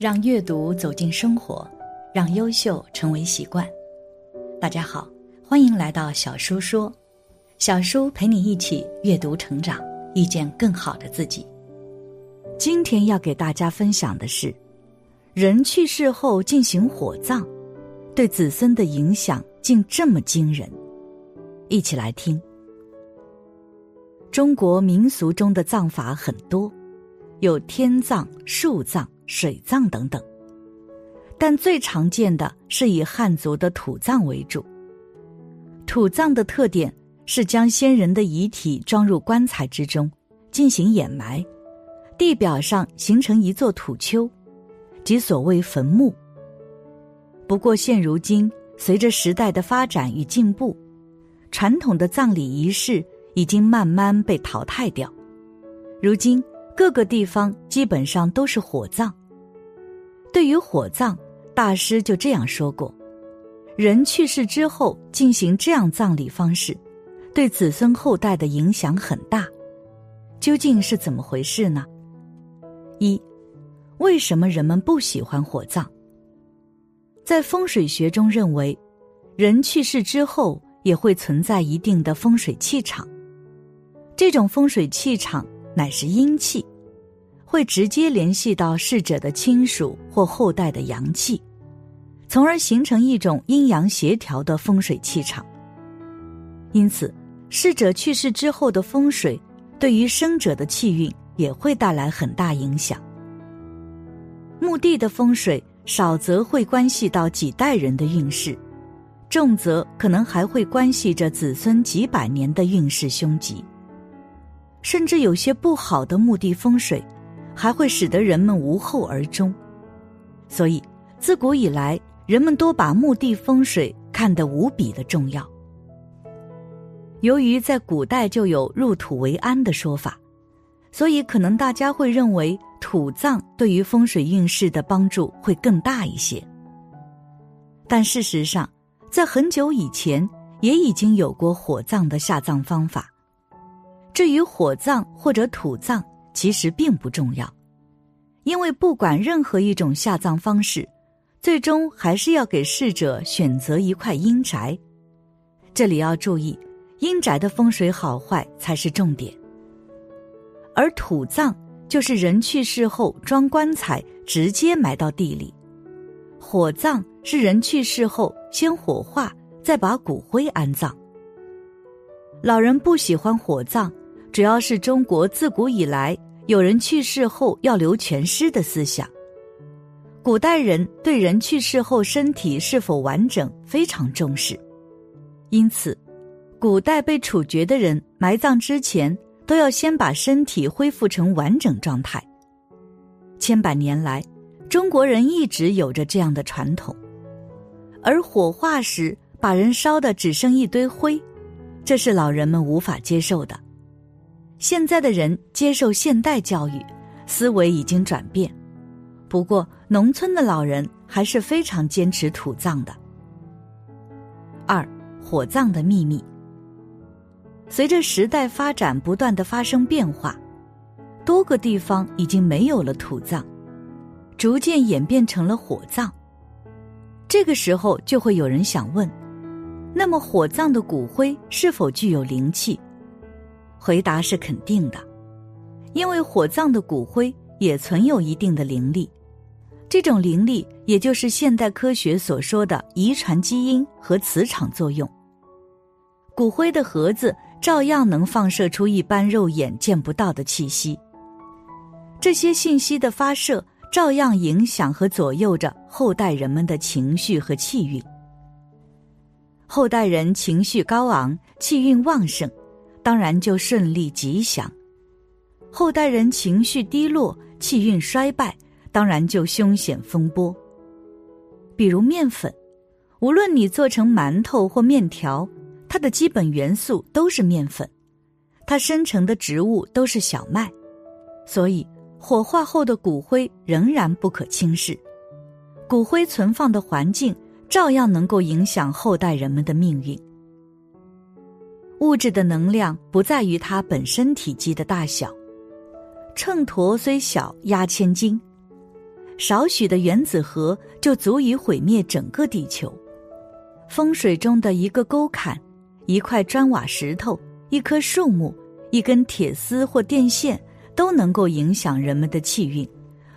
让阅读走进生活，让优秀成为习惯。大家好，欢迎来到小叔说，小叔陪你一起阅读成长，遇见更好的自己。今天要给大家分享的是，人去世后进行火葬，对子孙的影响竟这么惊人。一起来听。中国民俗中的葬法很多，有天葬、树葬。水葬等等，但最常见的是以汉族的土葬为主。土葬的特点是将先人的遗体装入棺材之中，进行掩埋，地表上形成一座土丘，即所谓坟墓。不过现如今，随着时代的发展与进步，传统的葬礼仪式已经慢慢被淘汰掉。如今各个地方基本上都是火葬。对于火葬，大师就这样说过：人去世之后进行这样葬礼方式，对子孙后代的影响很大。究竟是怎么回事呢？一，为什么人们不喜欢火葬？在风水学中认为，人去世之后也会存在一定的风水气场，这种风水气场乃是阴气。会直接联系到逝者的亲属或后代的阳气，从而形成一种阴阳协调的风水气场。因此，逝者去世之后的风水，对于生者的气运也会带来很大影响。墓地的风水少则会关系到几代人的运势，重则可能还会关系着子孙几百年的运势凶吉。甚至有些不好的墓地风水。还会使得人们无后而终，所以自古以来，人们都把墓地风水看得无比的重要。由于在古代就有入土为安的说法，所以可能大家会认为土葬对于风水运势的帮助会更大一些。但事实上，在很久以前也已经有过火葬的下葬方法。至于火葬或者土葬。其实并不重要，因为不管任何一种下葬方式，最终还是要给逝者选择一块阴宅。这里要注意，阴宅的风水好坏才是重点。而土葬就是人去世后装棺材直接埋到地里，火葬是人去世后先火化，再把骨灰安葬。老人不喜欢火葬。主要是中国自古以来有人去世后要留全尸的思想，古代人对人去世后身体是否完整非常重视，因此，古代被处决的人埋葬之前都要先把身体恢复成完整状态。千百年来，中国人一直有着这样的传统，而火化时把人烧的只剩一堆灰，这是老人们无法接受的。现在的人接受现代教育，思维已经转变。不过，农村的老人还是非常坚持土葬的。二，火葬的秘密。随着时代发展不断的发生变化，多个地方已经没有了土葬，逐渐演变成了火葬。这个时候，就会有人想问：那么，火葬的骨灰是否具有灵气？回答是肯定的，因为火葬的骨灰也存有一定的灵力，这种灵力也就是现代科学所说的遗传基因和磁场作用。骨灰的盒子照样能放射出一般肉眼见不到的气息，这些信息的发射照样影响和左右着后代人们的情绪和气运。后代人情绪高昂，气运旺盛。当然就顺利吉祥，后代人情绪低落、气运衰败，当然就凶险风波。比如面粉，无论你做成馒头或面条，它的基本元素都是面粉，它生成的植物都是小麦，所以火化后的骨灰仍然不可轻视。骨灰存放的环境照样能够影响后代人们的命运。物质的能量不在于它本身体积的大小，秤砣虽小压千斤，少许的原子核就足以毁灭整个地球。风水中的一个沟坎、一块砖瓦石头、一棵树木、一根铁丝或电线，都能够影响人们的气运，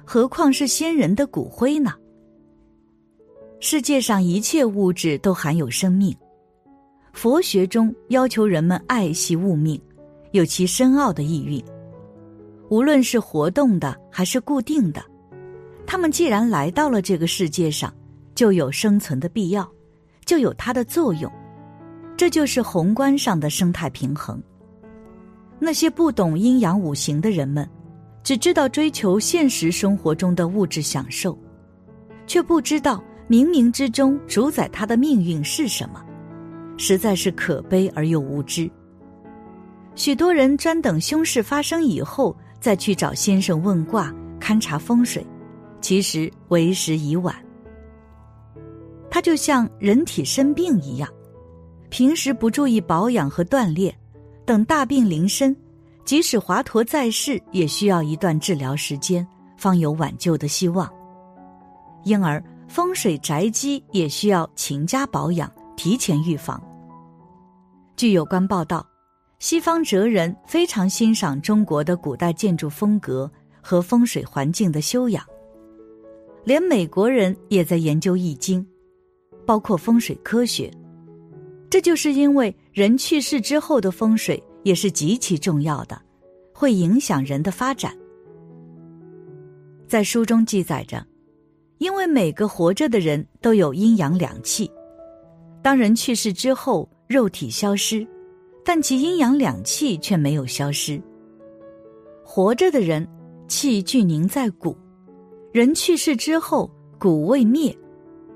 何况是先人的骨灰呢？世界上一切物质都含有生命，佛学中要求人们爱惜物命，有其深奥的意蕴。无论是活动的还是固定的。他们既然来到了这个世界上，就有生存的必要，就有它的作用。这就是宏观上的生态平衡。那些不懂阴阳五行的人们，只知道追求现实生活中的物质享受，却不知道冥冥之中主宰他的命运是什么，实在是可悲而又无知。许多人专等凶事发生以后再去找先生问卦、勘察风水。其实为时已晚。它就像人体生病一样，平时不注意保养和锻炼，等大病临身，即使华佗在世，也需要一段治疗时间，方有挽救的希望。因而，风水宅基也需要勤加保养，提前预防。据有关报道，西方哲人非常欣赏中国的古代建筑风格和风水环境的修养。连美国人也在研究易经，包括风水科学。这就是因为人去世之后的风水也是极其重要的，会影响人的发展。在书中记载着，因为每个活着的人都有阴阳两气，当人去世之后，肉体消失，但其阴阳两气却没有消失。活着的人气聚凝在骨。人去世之后，骨未灭，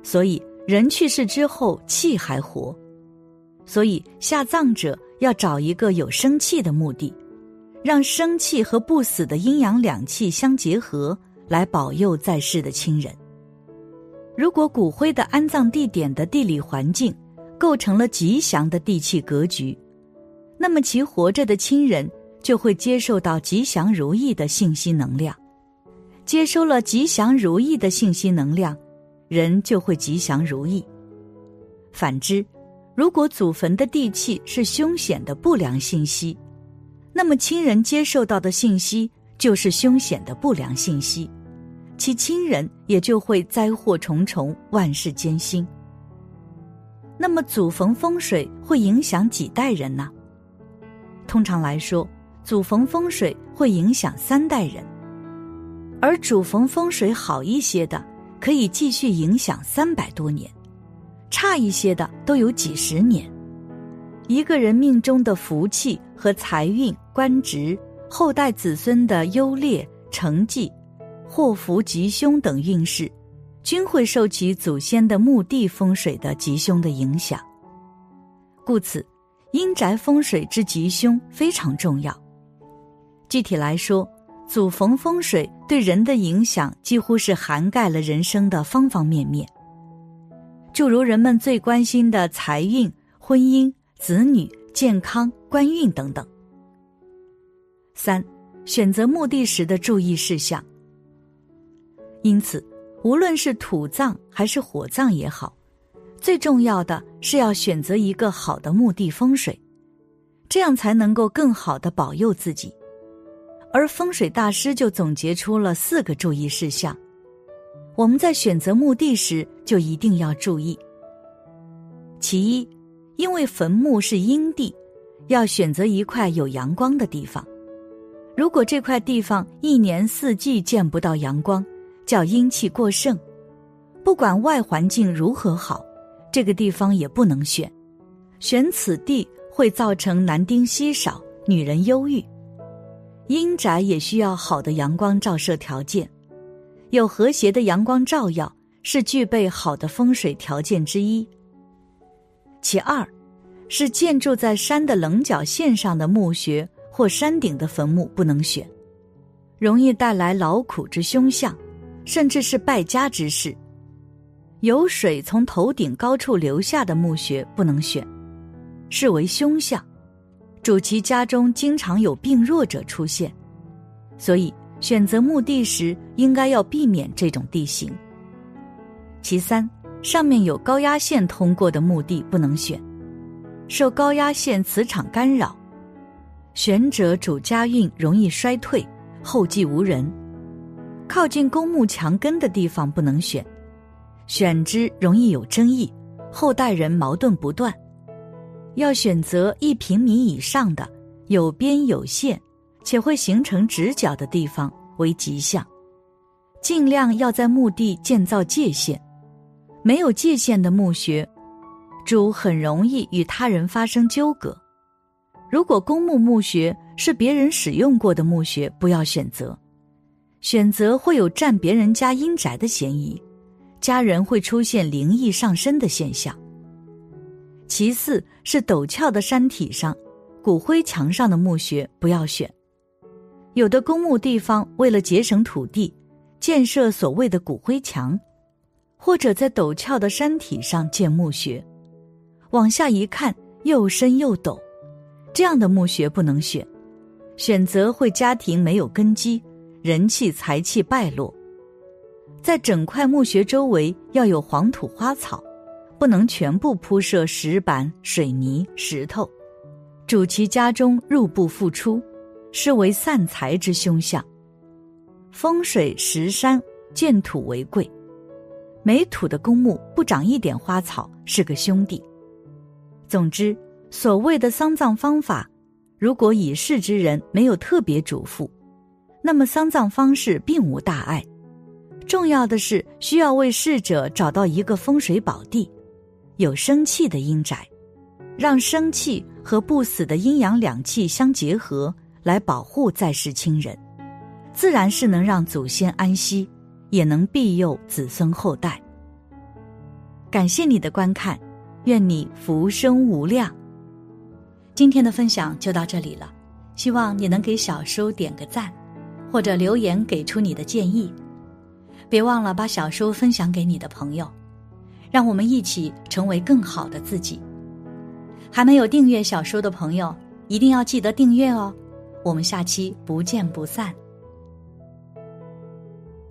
所以人去世之后气还活，所以下葬者要找一个有生气的墓地，让生气和不死的阴阳两气相结合，来保佑在世的亲人。如果骨灰的安葬地点的地理环境构成了吉祥的地气格局，那么其活着的亲人就会接受到吉祥如意的信息能量。接收了吉祥如意的信息能量，人就会吉祥如意。反之，如果祖坟的地气是凶险的不良信息，那么亲人接受到的信息就是凶险的不良信息，其亲人也就会灾祸重重，万事艰辛。那么祖坟风水会影响几代人呢？通常来说，祖坟风水会影响三代人。而祖坟风水好一些的，可以继续影响三百多年；差一些的都有几十年。一个人命中的福气和财运、官职、后代子孙的优劣、成绩、祸福吉凶等运势，均会受其祖先的墓地风水的吉凶的影响。故此，阴宅风水之吉凶非常重要。具体来说，祖坟风水对人的影响几乎是涵盖了人生的方方面面，诸如人们最关心的财运、婚姻、子女、健康、官运等等。三、选择墓地时的注意事项。因此，无论是土葬还是火葬也好，最重要的是要选择一个好的墓地风水，这样才能够更好的保佑自己。而风水大师就总结出了四个注意事项，我们在选择墓地时就一定要注意。其一，因为坟墓是阴地，要选择一块有阳光的地方。如果这块地方一年四季见不到阳光，叫阴气过盛，不管外环境如何好，这个地方也不能选。选此地会造成男丁稀少，女人忧郁。阴宅也需要好的阳光照射条件，有和谐的阳光照耀是具备好的风水条件之一。其二，是建筑在山的棱角线上的墓穴或山顶的坟墓不能选，容易带来劳苦之凶相，甚至是败家之事。有水从头顶高处流下的墓穴不能选，视为凶相。主其家中经常有病弱者出现，所以选择墓地时应该要避免这种地形。其三，上面有高压线通过的墓地不能选，受高压线磁场干扰，选者主家运容易衰退，后继无人。靠近公墓墙根的地方不能选，选之容易有争议，后代人矛盾不断。要选择一平米以上的有边有线，且会形成直角的地方为吉祥。尽量要在墓地建造界限，没有界限的墓穴，主很容易与他人发生纠葛。如果公墓墓穴是别人使用过的墓穴，不要选择。选择会有占别人家阴宅的嫌疑，家人会出现灵异上身的现象。其次是陡峭的山体上、骨灰墙上的墓穴不要选。有的公墓地方为了节省土地，建设所谓的骨灰墙，或者在陡峭的山体上建墓穴，往下一看又深又陡，这样的墓穴不能选，选择会家庭没有根基。人气财气败落，在整块墓穴周围要有黄土花草，不能全部铺设石板、水泥、石头，主其家中入不敷出，是为散财之凶相。风水石山见土为贵，没土的公墓不长一点花草是个兄弟。总之，所谓的丧葬方法，如果已逝之人没有特别嘱咐。那么丧葬方式并无大碍，重要的是需要为逝者找到一个风水宝地，有生气的阴宅，让生气和不死的阴阳两气相结合，来保护在世亲人，自然是能让祖先安息，也能庇佑子孙后代。感谢你的观看，愿你福生无量。今天的分享就到这里了，希望你能给小叔点个赞。或者留言给出你的建议，别忘了把小书分享给你的朋友，让我们一起成为更好的自己。还没有订阅小书的朋友，一定要记得订阅哦！我们下期不见不散。